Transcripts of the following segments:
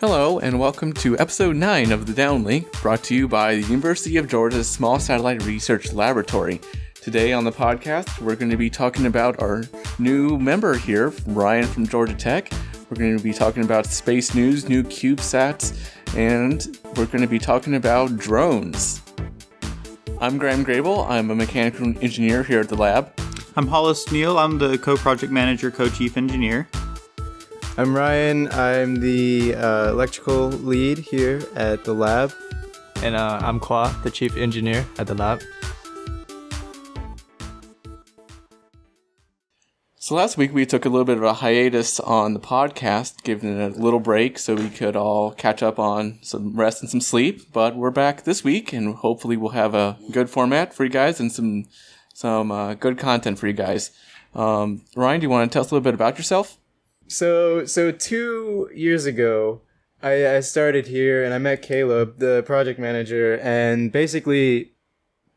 Hello, and welcome to episode 9 of The Downlink, brought to you by the University of Georgia's Small Satellite Research Laboratory. Today on the podcast, we're going to be talking about our new member here, Ryan from Georgia Tech. We're going to be talking about space news, new CubeSats, and we're going to be talking about drones. I'm Graham Grable. I'm a mechanical engineer here at the lab. I'm Hollis Neel. I'm the co-project manager, co-chief engineer. I'm Ryan. I'm the uh, electrical lead here at the lab. And uh, I'm Khoa, the chief engineer at the lab. So last week we took a little bit of a hiatus on the podcast, giving it a little break so we could all catch up on some rest and some sleep. But we're back this week, and hopefully we'll have a good format for you guys and some some uh, good content for you guys. Um, Ryan, do you want to tell us a little bit about yourself? So, so two years ago, I, I started here and I met Caleb, the project manager, and basically,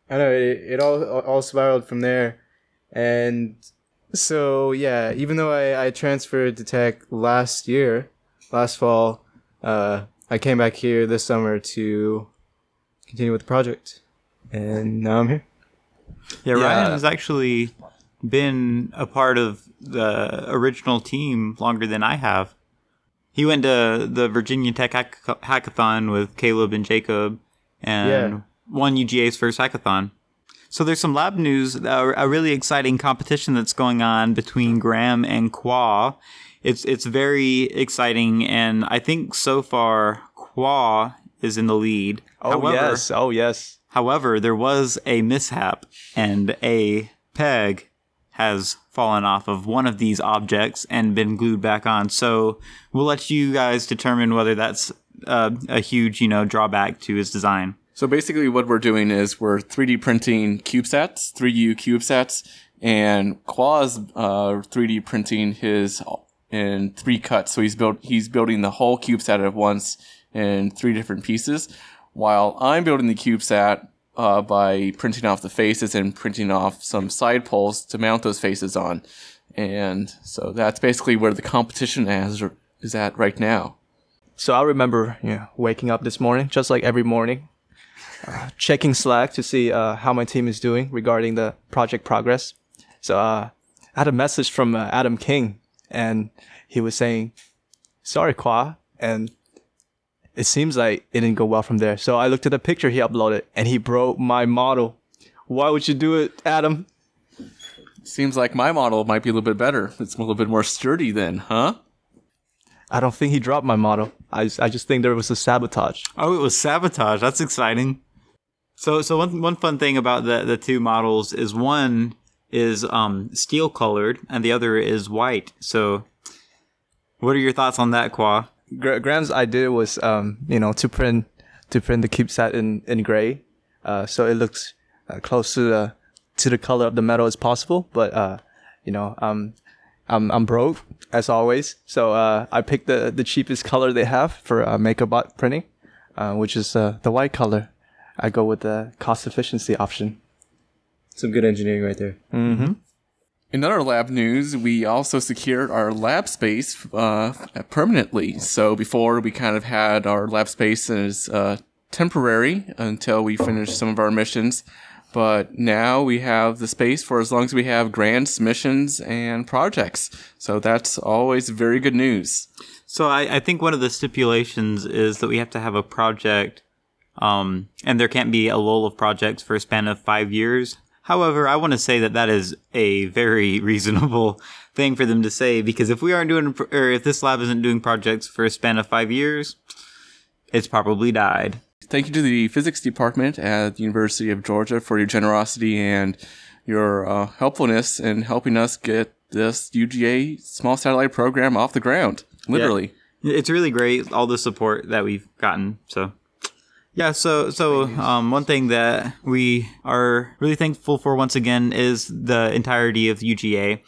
I don't know it, it all all spiraled from there, and so yeah, even though I, I transferred to tech last year, last fall, uh, I came back here this summer to continue with the project, and now I'm here. Yeah, Ryan has actually been a part of the original team longer than I have. He went to the Virginia Tech hack- hackathon with Caleb and Jacob and Yeah. won UGA's first hackathon. So there's some lab news, a, a really exciting competition that's going on between Graham and Khoa. It's it's very exciting, and I think so far Khoa is in the lead. Oh However- yes, oh yes. However, there was a mishap, and a peg has fallen off of one of these objects and been glued back on. So we'll let you guys determine whether that's uh, a huge, you know, drawback to his design. So basically, what we're doing is we're 3D printing CubeSats, 3U CubeSats, and Khoa's uh, 3D printing his in three cuts. So he's built he's building the whole CubeSat at once in three different pieces, while I'm building the CubeSat uh, by printing off the faces and printing off some side poles to mount those faces on. And so that's basically where the competition is, is at right now. So I remember, know, waking up this morning, just like every morning, uh, checking Slack to see uh, how my team is doing regarding the project progress. So uh, I had a message from uh, Adam King, and he was saying, "Sorry, Khoa," and it seems like it didn't go well from there. So I looked at the picture he uploaded, and he broke my model. Why would you do it, Adam? Seems like my model might be a little bit better. It's a little bit more sturdy then, huh? I don't think he dropped my model. I, I just think there was a sabotage. Oh, it was sabotage. That's exciting. So, so one one fun thing about the the two models is one is um steel colored and the other is white. So, what are your thoughts on that, Khoa? Gra- Graham's idea was, um, you know, to print to print the CubeSat in in gray, uh, so it looks uh, close to the to the color of the metal as possible. But uh, you know, um, I'm I'm broke as always, so uh, I picked the the cheapest color they have for uh, MakerBot printing, uh, which is uh, the white color. I go with the cost efficiency option. Some good engineering right there. In other lab news, we also secured our lab space uh, permanently. So before we kind of had our lab space as uh, temporary until we finished some of our missions, but now we have the space for as long as we have grants, missions, and projects. So that's always very good news. So I, I think one of the stipulations is that we have to have a project, um, and there can't be a lull of projects for a span of five years. However, I want to say that that is a very reasonable thing for them to say because if we aren't doing, or if this lab isn't doing projects for a span of five years, it's probably died. Thank you to the physics department at the University of Georgia for your generosity and your uh, helpfulness in helping us get this UGA small satellite program off the ground. Literally. It's really great all the support that we've gotten. So yeah, so so um, one thing that we are really thankful for once again is the entirety of UGA.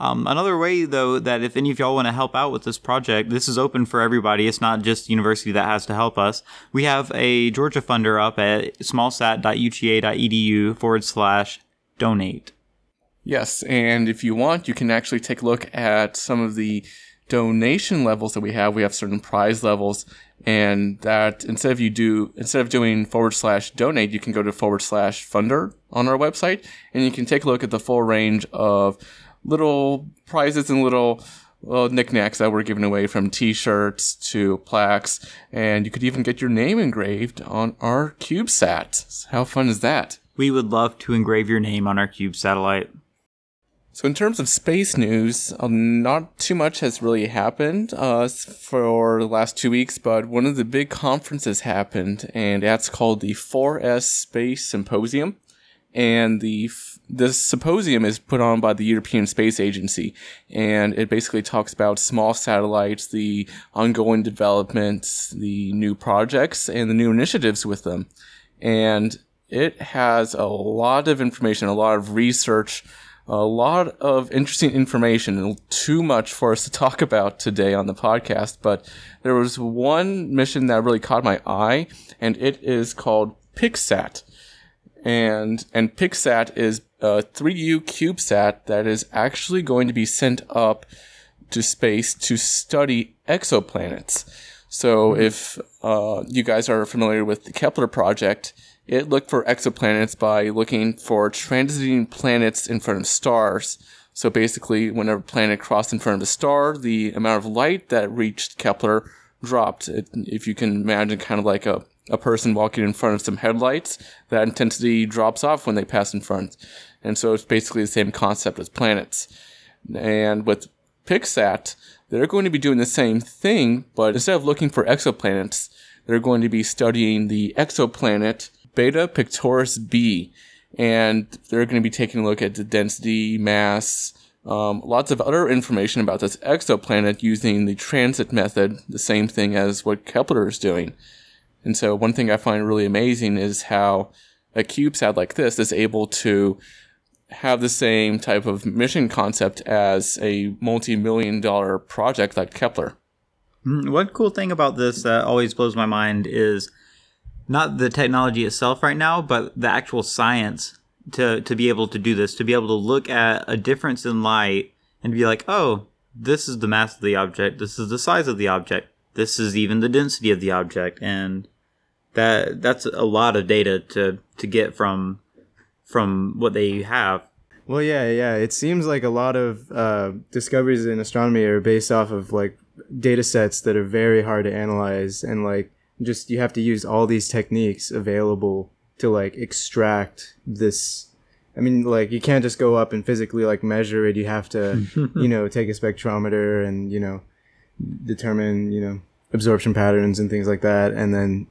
Um, another way, though, that if any of y'all want to help out with this project, this is open for everybody. It's not just university that has to help us. We have a Georgia funder up at smallsat.uga.edu forward slash donate. Yes, and if you want, you can actually take a look at some of the donation levels that we have, we have certain prize levels, and that instead of you do instead of doing forward slash donate, you can go to forward slash funder on our website, and you can take a look at the full range of little prizes and little well, knickknacks that were given away from t-shirts to plaques, and you could even get your name engraved on our CubeSat. How fun is that? We would love to engrave your name on our Cube satellite. So, in terms of space news, uh, not too much has really happened uh, for the last two weeks, but one of the big conferences happened, and that's called the 4S Space Symposium. And the this symposium is put on by the European Space Agency, and it basically talks about small satellites, the ongoing developments, the new projects, and the new initiatives with them. And it has a lot of information, a lot of research a lot of interesting information, too much for us to talk about today on the podcast. But there was one mission that really caught my eye, and it is called PICSAT. And and PICSAT is a 3U CubeSat that is actually going to be sent up to space to study exoplanets. So if uh, you guys are familiar with the Kepler project, it looked for exoplanets by looking for transiting planets in front of stars. So basically, whenever a planet crossed in front of a star, the amount of light that reached Kepler dropped. It, if you can imagine, kind of like a, a person walking in front of some headlights, that intensity drops off when they pass in front. And so it's basically the same concept as planets. And with PICSAT, they're going to be doing the same thing, but instead of looking for exoplanets, they're going to be studying the exoplanet Beta Pictoris b, and they're going to be taking a look at the density, mass, um, lots of other information about this exoplanet using the transit method, the same thing as what Kepler is doing. And so, one thing I find really amazing is how a CubeSat like this is able to have the same type of mission concept as a multi million dollar project like Kepler. Mm, one cool thing about this that always blows my mind is not the technology itself right now, but the actual science to to be able to do this, to be able to look at a difference in light and be like, oh, this is the mass of the object, this is the size of the object, this is even the density of the object, and that that's a lot of data to to get from from what they have. Well, yeah, yeah. It seems like a lot of uh, discoveries in astronomy are based off of like data sets that are very hard to analyze and like just you have to use all these techniques available to like extract this I mean, like you can't just go up and physically like measure it. You have to, you know, take a spectrometer and you know, determine you know absorption patterns and things like that. And then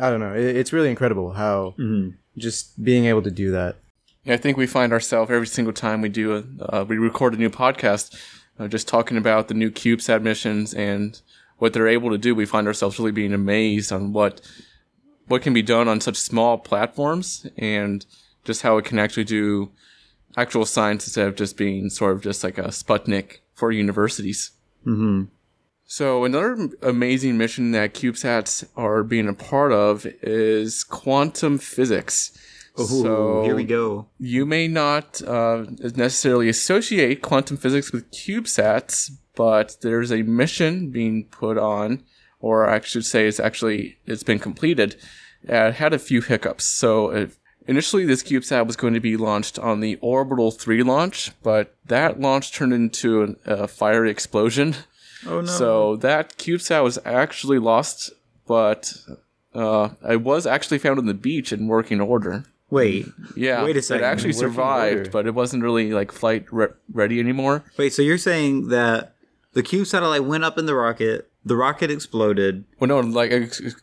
I don't know. It, it's really incredible how mm-hmm. just being able to do that. Yeah, I think we find ourselves every single time we do a uh, we record a new podcast, uh, just talking about the new CubeSat missions and what they're able to do, we find ourselves really being amazed on what what can be done on such small platforms and just how it can actually do actual science instead of just being sort of just like a Sputnik for universities. Mm-hmm. So another amazing mission that CubeSats are being a part of is quantum physics. Ooh, so here we go. You may not uh, necessarily associate quantum physics with CubeSats, but there's a mission being put on, or I should say, it's actually it's been completed. It had a few hiccups. So it, initially, this CubeSat was going to be launched on the Orbital 3 launch, but that launch turned into an, a fiery explosion. Oh no! So that CubeSat was actually lost, but uh, it was actually found on the beach in working order. Wait. Yeah. Wait a second. It actually survived, but it wasn't really like flight re- ready anymore. Wait, so you're saying that the Cube satellite went up in the rocket. The rocket exploded. Well, no, like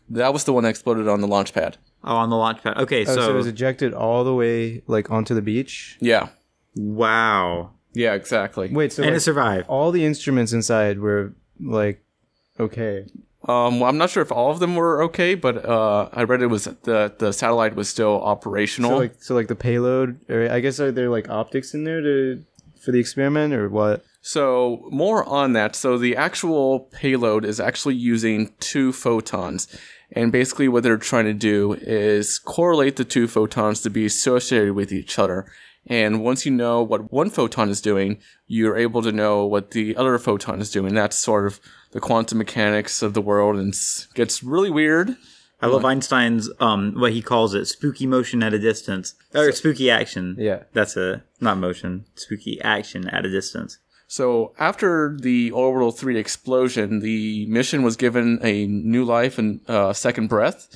that was the one that exploded on the launch pad. Oh, on the launch pad. Okay, oh, so, so it was ejected all the way like onto the beach. Yeah. Wow. Yeah, exactly. Wait, so and like, it survived. All the instruments inside were like okay. Um, well, I'm not sure if all of them were okay, but uh, I read it was the the satellite was still operational. So like, so like the payload, or I guess are there like optics in there to for the experiment or what? So, more on that. So, the actual payload is actually using two photons. And basically, what they're trying to do is correlate the two photons to be associated with each other. And once you know what one photon is doing, you're able to know what the other photon is doing. That's sort of the quantum mechanics of the world, and gets really weird. I love Einstein's um what he calls it spooky motion at a distance or spooky action. Yeah. that's a not motion, spooky action at a distance. So after the orbital three explosion, the mission was given a new life and uh, second breath,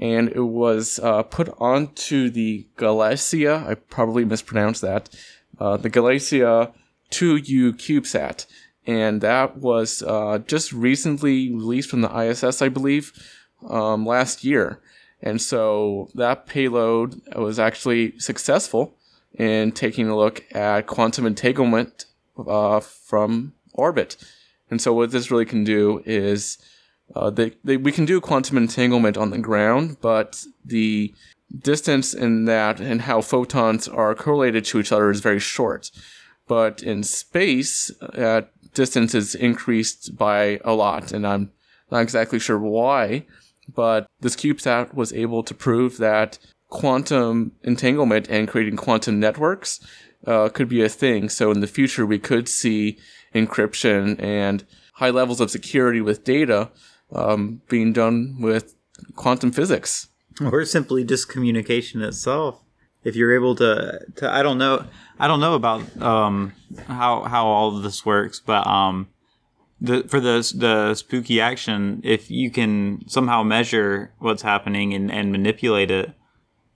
and it was uh, put onto the Galaxia. I probably mispronounced that. Uh, the Galaxia 2U CubeSat, and that was uh, just recently released from the ISS, I believe, um, last year. And so that payload was actually successful in taking a look at quantum entanglement uh, from orbit. And so what this really can do is uh, they, they, we can do quantum entanglement on the ground, but the distance in that and how photons are correlated to each other is very short. But in space, uh, distance is increased by a lot, and I'm not exactly sure why, but this CubeSat was able to prove that quantum entanglement and creating quantum networks uh, could be a thing. So in the future, we could see encryption and high levels of security with data um, being done with quantum physics. or simply just communication itself. If you're able to, to I don't know, I don't know about um, how how all of this works, but um, the for the the spooky action, if you can somehow measure what's happening and, and manipulate it,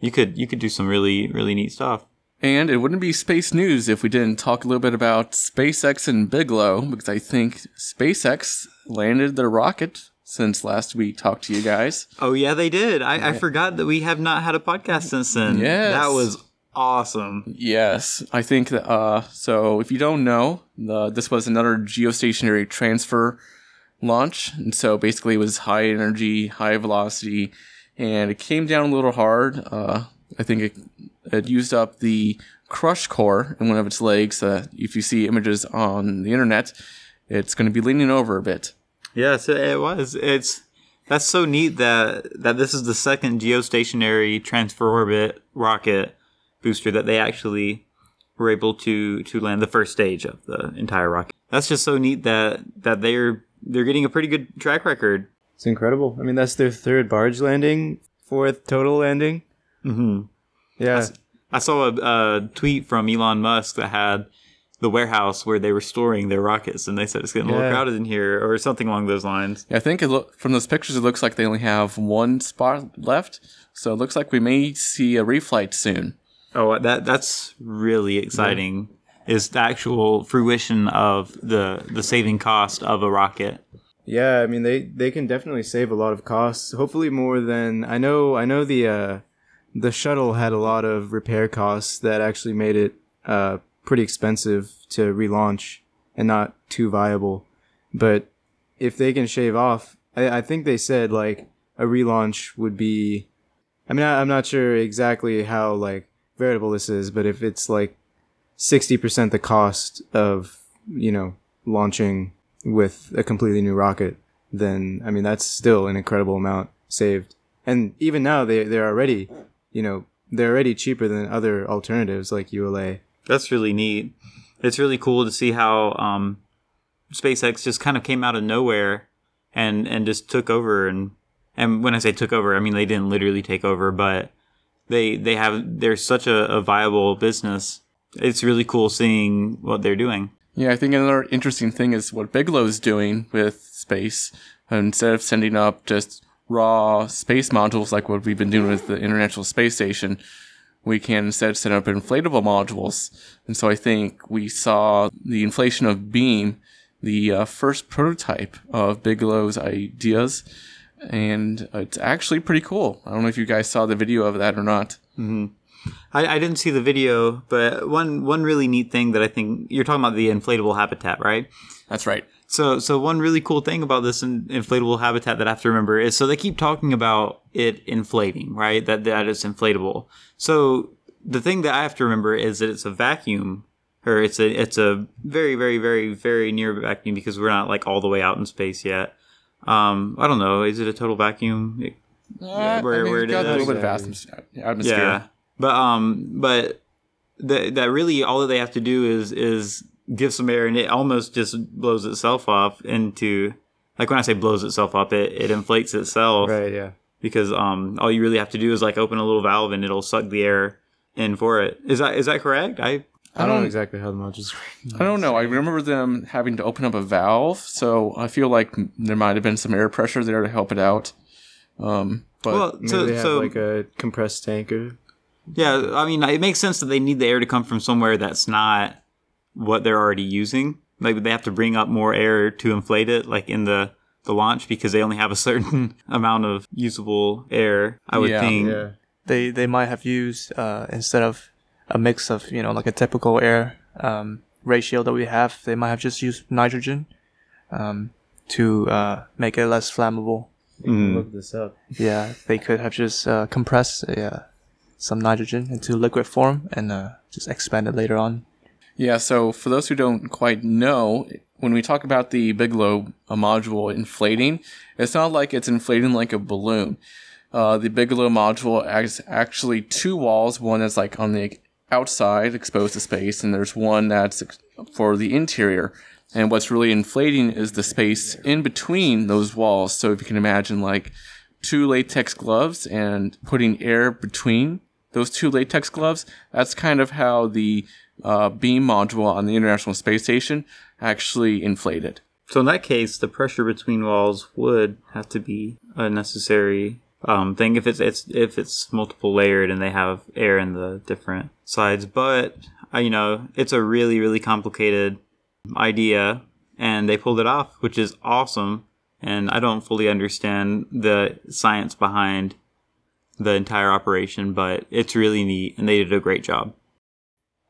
you could you could do some really really neat stuff. And it wouldn't be space news if we didn't talk a little bit about SpaceX and Bigelow, because I think SpaceX landed their rocket since last we talked to you guys. Oh yeah, they did. I, I forgot that we have not had a podcast since then. Yes. that was awesome. Yes, I think that. Uh, so if you don't know, the, this was another geostationary transfer launch, and so basically it was high energy, high velocity, and it came down a little hard. Uh, I think it, it used up the crush core in one of its legs. Uh, if you see images on the internet, it's going to be leaning over a bit. Yes, it it was. It's that's so neat that that this is the second geostationary transfer orbit rocket booster that they actually were able to to land the first stage of the entire rocket. That's just so neat that that they're they're getting a pretty good track record. It's incredible. I mean, that's their third barge landing, fourth total landing. Mm-hmm. Yeah. I saw a, a tweet from Elon Musk that had the warehouse where they were storing their rockets, and they said it's getting a little crowded in here, or something along those lines. I think it look from those pictures, it looks like they only have one spot left. So it looks like we may see a reflight soon. Oh, that that's really exciting. Is the actual fruition of the the saving cost of a rocket? Yeah, I mean they they can definitely save a lot of costs. Hopefully more than I know. I know the uh, the shuttle had a lot of repair costs that actually made it uh, pretty expensive to relaunch and not too viable. But if they can shave off, I, I think they said like a relaunch would be. I mean, I, I'm not sure exactly how like veritable this is, but if it's like sixty percent the cost of you know launching with a completely new rocket, then I mean that's still an incredible amount saved. And even now they they're already, you know, they're already cheaper than other alternatives like ULA. That's really neat. It's really cool to see how um, SpaceX just kind of came out of nowhere and and just took over and and when I say took over, I mean they didn't literally take over, but they they have they're such a, a viable business. It's really cool seeing what they're doing. Yeah, I think another interesting thing is what Bigelow's doing with space. Instead of sending up just raw space modules like what we've been doing with the International Space Station, we can instead set up inflatable modules. And so I think we saw the inflation of Beam, the uh, first prototype of Bigelow's ideas, and it's actually pretty cool. I don't know if you guys saw the video of that or not. I, I didn't see the video, but one one really neat thing that I think you're talking about the inflatable habitat, right? That's right. So, so one really cool thing about this inflatable habitat that I have to remember is so they keep talking about it inflating, right? That that it's inflatable. So the thing that I have to remember is that it's a vacuum, or it's a it's a very very very very near vacuum because we're not like all the way out in space yet. Um, I don't know. Is it a total vacuum? It- Yeah, where- where it got a little bit of atmos- atmosphere. yeah, but um, but that that really all that they have to do is is give some air, and it almost just blows itself off into like when I say blows itself up, it it inflates itself Right. Yeah. because um all you really have to do is like open a little valve and it'll suck the air in for it. Is that is that correct? I I don't know don't- exactly how the modules. I don't know. I remember them having to open up a valve, so I feel like there might have been some air pressure there to help it out. Um, but well Maybe so they have so like a compressed tanker. Yeah, I mean, it makes sense that they need the air to come from somewhere that's not what they're already using. Like they have to bring up more air to inflate it, like in the the launch, because they only have a certain amount of usable air. I would Yeah. think. Yeah. They they might have used uh, instead of a mix of you know like a typical air um, ratio that we have, they might have just used nitrogen um, to uh, make it less flammable. Mm. Look this up. Yeah, they could have just uh, compressed uh, some nitrogen into liquid form and uh, just expand it later on. Yeah, so for those who don't quite know, when we talk about the Bigelow uh, module inflating, it's not like it's inflating like a balloon. Uh, the Bigelow module has actually two walls. One that's like on the outside, exposed to space, and there's one that's for the interior. And what's really inflating is the space in between those walls. So if you can imagine like two latex gloves and putting air between those two latex gloves, that's kind of how the uh, beam module on the International Space Station actually inflated. So in that case, the pressure between walls would have to be a necessary um, thing if it's it's if it's multiple layered and they have air in the different sides. But uh, you know, it's a really really complicated idea, and they pulled it off, which is awesome. And I don't fully understand the science behind the entire operation, but it's really neat, and they did a great job.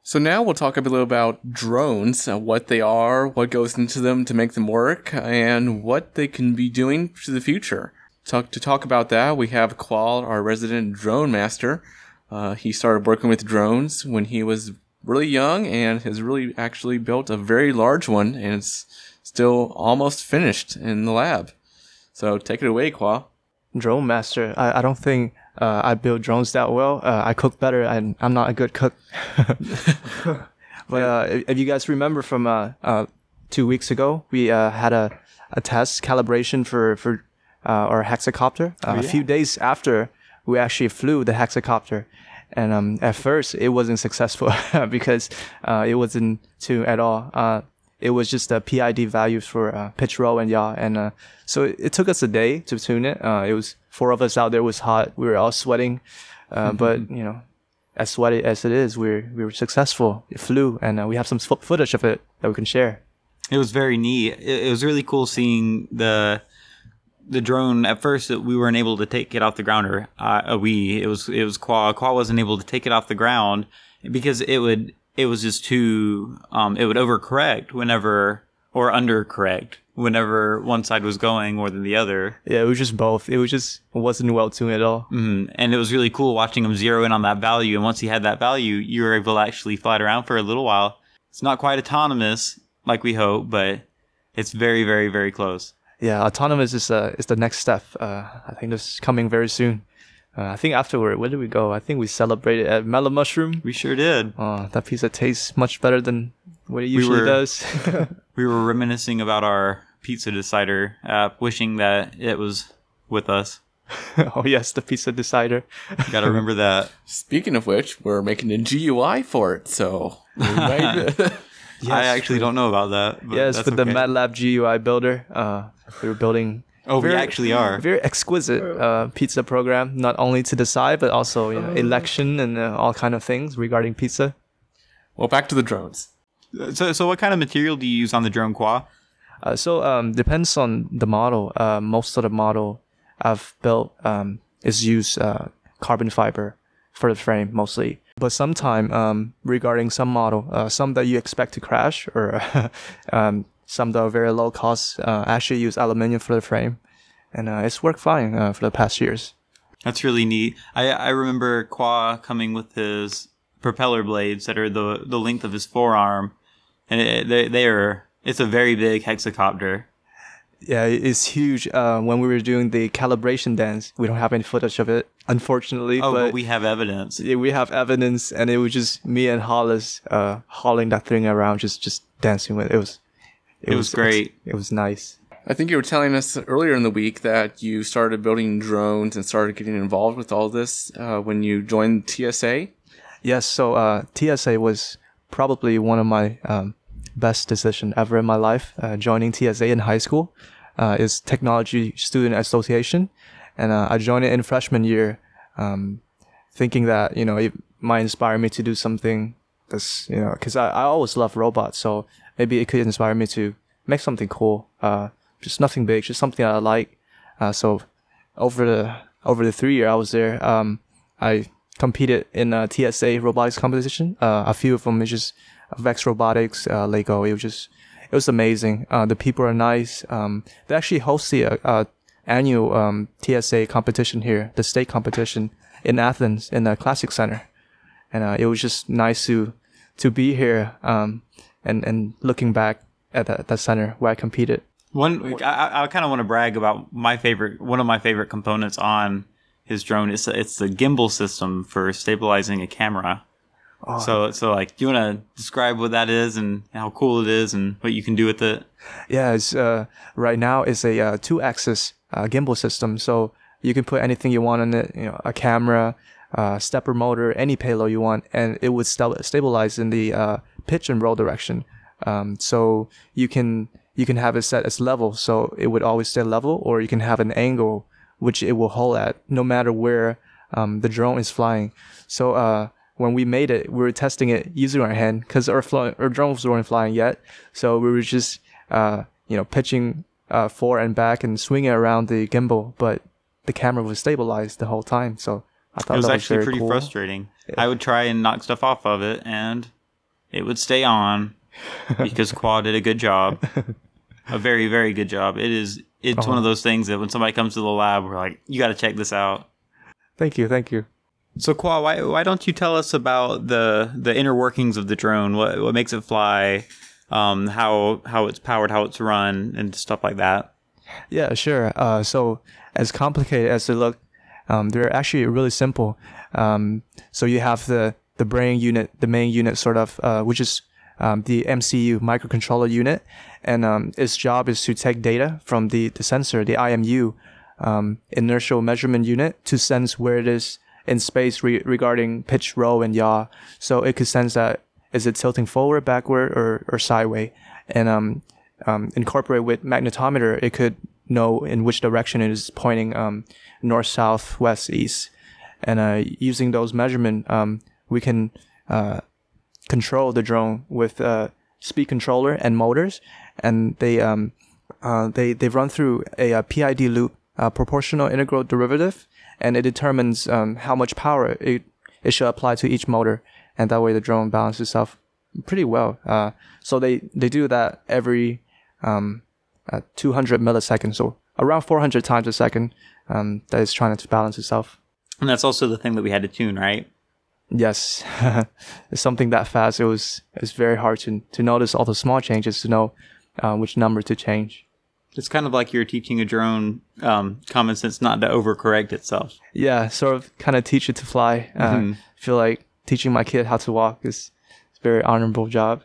So now we'll talk a little about drones, uh, what they are, what goes into them to make them work, and what they can be doing to the future. Talk, to talk about that, we have Qual, our resident drone master. Uh, he started working with drones when he was really young and has really actually built a very large one, and it's still almost finished in the lab. So take it away, Qual. Drone master. I, I don't think uh, I build drones that well. Uh, I cook better, and I'm not a good cook. but uh, if, if you guys remember from uh, uh, two weeks ago, we uh, had a, a test calibration for for uh, our hexacopter. Uh, A few days after we actually flew the hexacopter, and um, at first it wasn't successful because uh, it wasn't tuned at all. Uh, it was just the PID values for uh, pitch roll and yaw, and uh, so it, it took us a day to tune it. Uh, it was four of us out there. Was hot. We were all sweating, uh, but you know, as sweaty as it is, we we were successful. It flew, and uh, we have some footage of it that we can share. It was very neat. It, it was really cool seeing the the drone. At first, we weren't able to take it off the ground, or uh, we. It was it was Khoa. Khoa wasn't able to take it off the ground because it would it was just too um it would overcorrect whenever or undercorrect whenever one side was going more than the other. Yeah, it was just both. It was just it wasn't well tuned at all. Mm, and it was really cool watching him zero in on that value. And once he had that value, you were able to actually fly it around for a little while. It's not quite autonomous like we hope, but it's very, very, very close. Yeah, autonomous is uh, is the next step. Uh, I think this is coming very soon. Uh, I think afterward, where did we go? I think we celebrated at Mellow Mushroom. We sure did. Oh, that pizza tastes much better than what it usually were- does. We were reminiscing about our pizza decider app, wishing that it was with us. oh yes, the pizza decider. Gotta remember that. Speaking of which, we're making a GUI for it, so we might- I actually don't know about that. But yes, that's with the. MATLAB GUI builder, uh, we were building. Oh, we actually are. very exquisite uh, pizza program, not only to decide but also you know, election and uh, all kind of things regarding pizza. well, back to the drones. So, so what kind of material do you use on the drone Khoa? Uh, so um, depends on the model. Uh, most of the model I've built um, is use uh, carbon fiber for the frame mostly. But sometime um, regarding some model, uh, some that you expect to crash or um, some that are very low cost, uh, actually use aluminium for the frame, and uh, it's worked fine uh, for the past years. That's really neat. I I remember Khoa coming with his propeller blades that are the the length of his forearm, and it, they they are. It's a very big hexacopter. Yeah, it's huge. Uh, when we were doing the calibration dance, we don't have any footage of it unfortunately. Oh, but, but we have evidence. yeah, we have evidence, and it was just me and Hollis uh, hauling that thing around, just just dancing with it. It was It was great. It, was nice. I think you were telling us earlier in the week that you started building drones and started getting involved with all this uh, when you joined TSA. Yes, so uh, TSA was probably one of my um, best decision ever in my life. Uh, joining TSA in high school uh, is Technology Student Association, and uh, I joined it in freshman year, um, thinking that you know it might inspire me to do something that's you know because I, I always love robots, so maybe it could inspire me to make something cool. Uh, just nothing big, just something I like. Uh, so over the over the three year I was there, um, I competed in a TSA robotics competition. Uh, a few of them is just Vex Robotics, uh, Lego. It was just it was amazing. Uh, the people are nice. Um, they actually host the uh, uh, annual um, TSA competition here, the state competition in Athens in the Classic Center, and uh, it was just nice to to be here um, and and looking back at that, that center where I competed. One, I, I kind of want to brag about my favorite. One of my favorite components on his drone is it's the gimbal system for stabilizing a camera. Oh. So, so like, do you want to describe what that is and how cool it is and what you can do with it? Yeah, it's uh, right now it's a uh, two-axis uh, gimbal system, so you can put anything you want on it. You know, a camera, uh, stepper motor, any payload you want, and it would sta- stabilize in the uh, pitch and roll direction. Um, so you can you can have it set as level, so it would always stay level, or you can have an angle which it will hold at, no matter where um, the drone is flying. So uh, when we made it, we were testing it using our hand because our fly- our drones weren't flying yet. So we were just uh, you know pitching uh, forward and back and swinging around the gimbal, but the camera was stabilized the whole time. So I thought It was that actually was very pretty cool. frustrating. I would try and knock stuff off of it, and it would stay on because Quad did a good job, a very very good job. It is. It's Uh-huh. one of those things that when somebody comes to the lab, we're like, "You got to check this out." Thank you, thank you. So, Khoa, why why don't you tell us about the the inner workings of the drone? What what makes it fly? Um, how how it's powered, how it's run, and stuff like that. Yeah, sure. Uh, so as complicated as they look, um, they're actually really simple. Um, so you have the the brain unit, the main unit, sort of, uh, which is um, the MCU microcontroller unit, and um, its job is to take data from the the sensor, the IMU, um, inertial measurement unit, to sense where it is in space re- regarding pitch, roll, and yaw. So it could sense that is it tilting forward, backward, or or sideways, and um, um, incorporate with magnetometer, it could know in which direction it is pointing, um, north, south, west, east. And uh, using those measurement, we can uh, control the drone with uh, speed controller and motors, and they um, uh, they they run through a, uh PID loop, uh, proportional integral derivative, and it determines um, how much power it it should apply to each motor, and that way the drone balances itself pretty well. Uh, so they they do that every um, uh, 200 milliseconds, so around 400 times a second. Um, that is trying to balance itself. And that's also the thing that we had to tune, right? Yes, it's something that fast. It was it's very hard to to notice all the small changes to know uh, which number to change. It's kind of like you're teaching a drone um, common sense not to overcorrect itself. Yeah, sort of kind of teach it to fly. Uh, Mhm. Feel like teaching my kid how to walk is a very honorable job.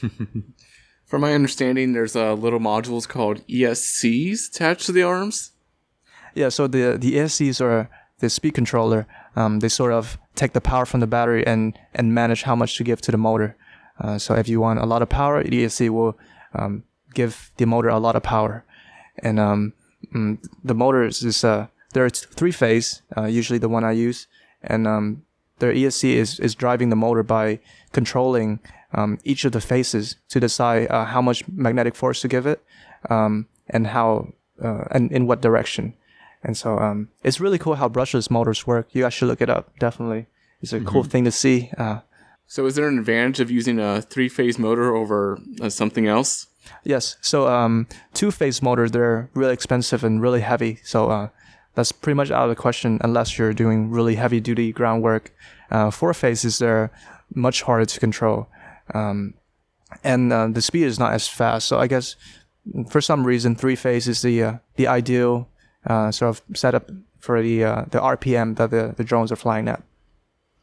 From my understanding, there's uh, little modules called ESCs attached to the arms. Yeah, so the the ESCs are the speed controller. Um, they sort of take the power from the battery and and manage how much to give to the motor. Uh, so if you want a lot of power, ESC will um, give the motor a lot of power. And um, mm, the motor is uh, there are three phase, uh, usually the one I use, and um, their ESC is is driving the motor by controlling um, each of the phases to decide uh, how much magnetic force to give it, um, and how uh, and in what direction. And so um, it's really cool how brushless motors work. You guys should look it up. Definitely, it's a cool thing to see. Uh, So, is there an advantage of using a three phase motor over uh, something else? yes. So um, two-phase motors they're really expensive and really heavy. So uh, that's pretty much out of the question unless you're doing really heavy-duty ground work. Uh, four phases they're much harder to control, um, and uh, the speed is not as fast. So I guess for some reason three phase is the uh, the ideal sort of setup for the uh, the RPM that the, the drones are flying at.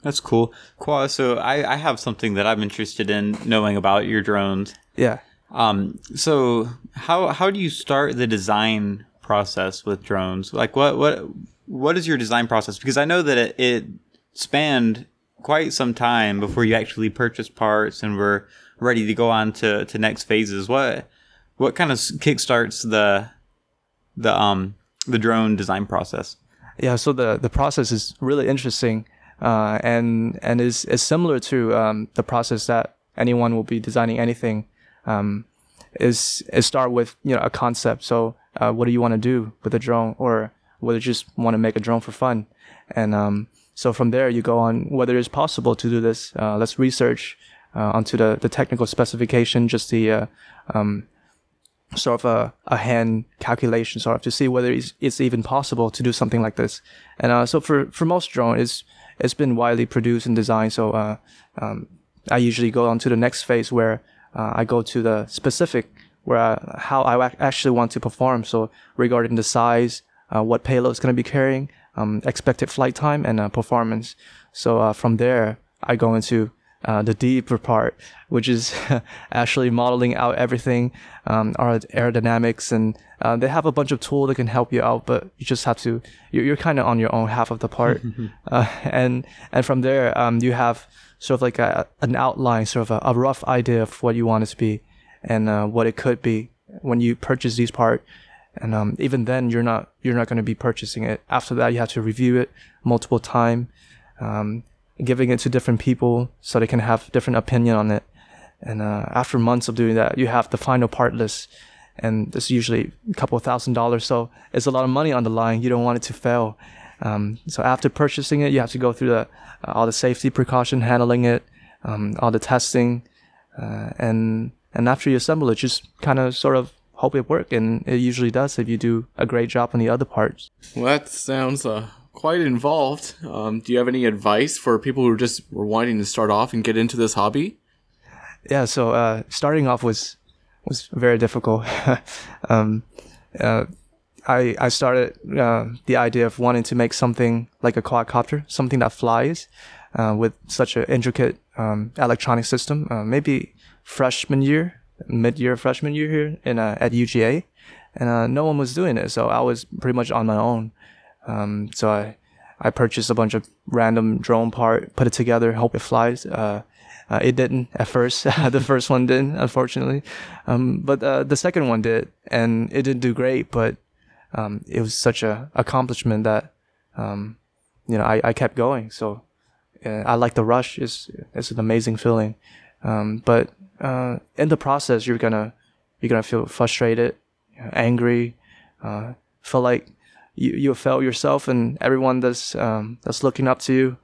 That's cool. Khoa, so I, I have something that I'm interested in knowing about your drones. Yeah. Um, so how how do you start the design process with drones? Like what what what is your design process? Because I know that it, it spanned quite some time before you actually purchased parts and were ready to go on to, to next phases. What what kind of kickstarts the the um the drone design process? Yeah, so the the process is really interesting, uh, and and is is similar to um, the process that anyone will be designing anything. Um, is is start with you know a concept. So uh, what do you want to do with a drone, or whether you just want to make a drone for fun, and um, so from there you go on whether it's possible to do this. Uh, let's research uh, onto the the technical specification, just the uh, um, sort of a, a hand calculation, sort of to see whether it's, it's even possible to do something like this. And uh, so for, for most drone, it's it's been widely produced and designed. So uh, um, I usually go on to the next phase where uh, I go to the specific where I, how I actually want to perform. So regarding the size, uh, what payload is going to be carrying, um, expected flight time, and uh, performance. So uh, from there, I go into uh, the deeper part, which is actually modeling out everything, um, our aerodynamics, and uh, they have a bunch of tools that can help you out, but you just have to. You're, you're kind of on your own half of the part, uh, and and from there, um, you have sort of like a, an outline, sort of a, a rough idea of what you want it to be, and uh, what it could be when you purchase these part. And um, even then, you're not you're not going to be purchasing it. After that, you have to review it multiple time. Um, giving it to different people so they can have different opinion on it. And uh, after months of doing that, you have the final part list, and it's usually a couple thousand dollars. So it's a lot of money on the line. You don't want it to fail. Um, so after purchasing it, you have to go through the uh, all the safety precaution, handling it, um, all the testing, uh, and and after you assemble it, just kind of sort of hope it work, and it usually does if you do a great job on the other parts. Well, that sounds uh, quite involved. Um, do you have any advice for people who just were wanting to start off and get into this hobby? Yeah, so uh, starting off was was very difficult. um, uh, I I started uh, the idea of wanting to make something like a quadcopter, something that flies, uh, with such an intricate um, electronic system. Uh, maybe freshman year, mid year freshman year here in uh, at UGA, and no one was doing it, so I was pretty much on my own. Um, so I, I purchased a bunch of random drone part, put it together, hope it flies. Uh, uh, it didn't at first. the first one didn't, unfortunately. Um, but uh, the second one did, and it didn't do great. But um, it was such a accomplishment that um, you know I, I kept going. So uh, I like the rush. It's it's an amazing feeling. Um, but uh, in the process, you're gonna you're gonna feel frustrated, angry, uh, feel like you you fail yourself and everyone that's um, that's looking up to you,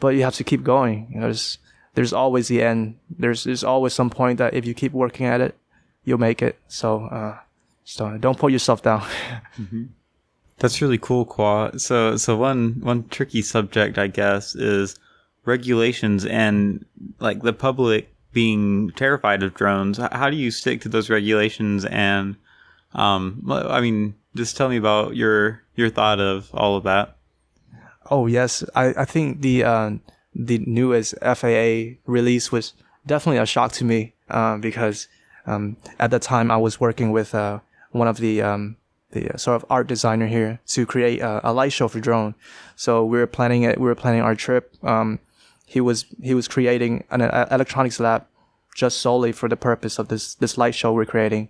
but you have to keep going. You know, there's there's always the end. There's there's always some point that if you keep working at it, you'll make it. So uh, so don't put yourself down. mm-hmm. That's really cool, Khoa. So so one one tricky subject I guess is regulations and like the public being terrified of drones. How do you stick to those regulations and um, I mean, just tell me about your your thought of all of that. Oh yes, I, I think the uh, the newest FAA release was definitely a shock to me uh, because um, at that time I was working with uh, one of the um, the uh, sort of art designer here to create a, a, light show for drone. So we were planning it. We were planning our trip. Um, he was he was creating an electronics lab just solely for the purpose of this this light show we're creating.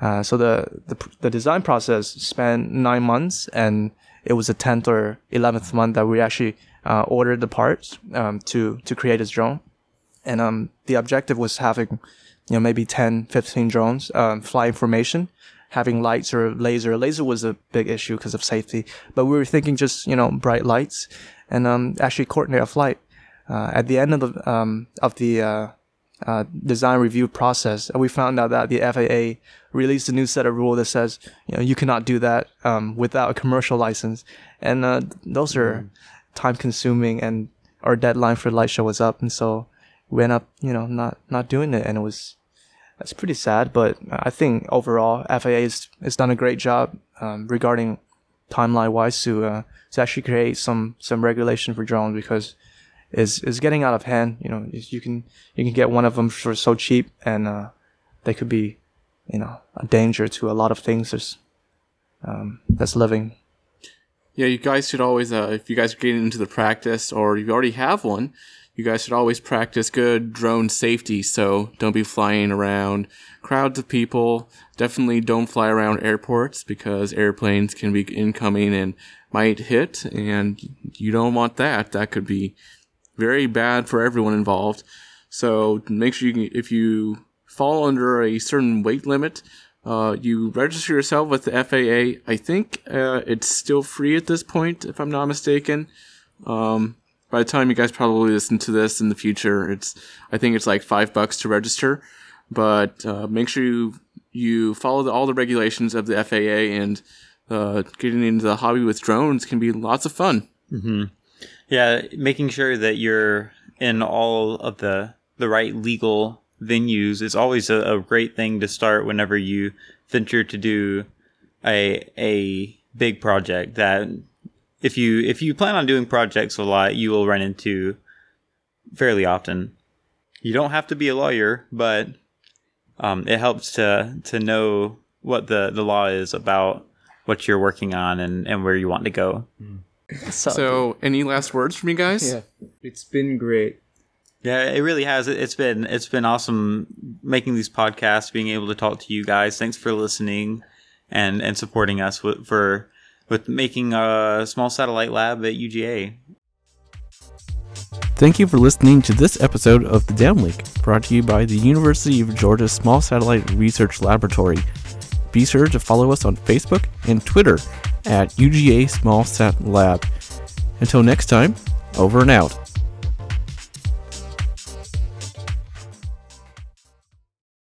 Uh, so the, the, the design process spent nine months, and it was the tenth or eleventh month that we actually uh, ordered the parts um, to to create this drone. And um, the objective was having, you know, maybe 10, 15 drones um, fly information, having lights or laser. Laser was a big issue because of safety, but we were thinking just you know bright lights and um, actually coordinate a flight. Uh, at the end of the um, of the uh, design review process, we found out that the FAA released a new set of rules that says you know you cannot do that um, without a commercial license, and uh, those are mm. time consuming, and our deadline for the light show was up, and so we ended up you know not not doing it, and it was that's pretty sad. But I think overall FAA has, has done a great job um, regarding timeline wise to uh, to actually create some some regulation for drones because it's it's getting out of hand. You know, you can you can get one of them for so cheap, and uh, they could be you know a danger to a lot of things that's um, that's living. Yeah, you guys should always, uh, if you guys are getting into the practice or you already have one, you guys should always practice good drone safety. So don't be flying around crowds of people. Definitely don't fly around airports because airplanes can be incoming and might hit, and you don't want that. That could be very bad for everyone involved. So make sure you can, if you fall under a certain weight limit, uh, you register yourself with the FAA. I think uh, it's still free at this point, if I'm not mistaken. Um, by the time you guys probably listen to this in the future, it's I think it's like five bucks to register. But uh, make sure you you follow the, all the regulations of the FAA, and uh, getting into the hobby with drones can be lots of fun. Yeah, making sure that you're in all of the the right legal venues is always a, a great thing to start whenever you venture to do a a big project that if you if you plan on doing projects a lot, you will run into fairly often. You don't have to be a lawyer, but um, it helps to to know what the, the law is about what you're working on and, and where you want to go. So, any last words from you guys? Yeah, it's been great. Yeah, it really has. It- It's been it's been awesome making these podcasts, being able to talk to you guys. Thanks for listening and and supporting us with, for with making a small satellite lab at UGA. Thank you for listening to this episode of The Downlink, brought to you by the University of Georgia Small Satellite Research Laboratory. Be sure to follow us on Facebook and Twitter at UGA Small Sat Lab. Until next time, over and out.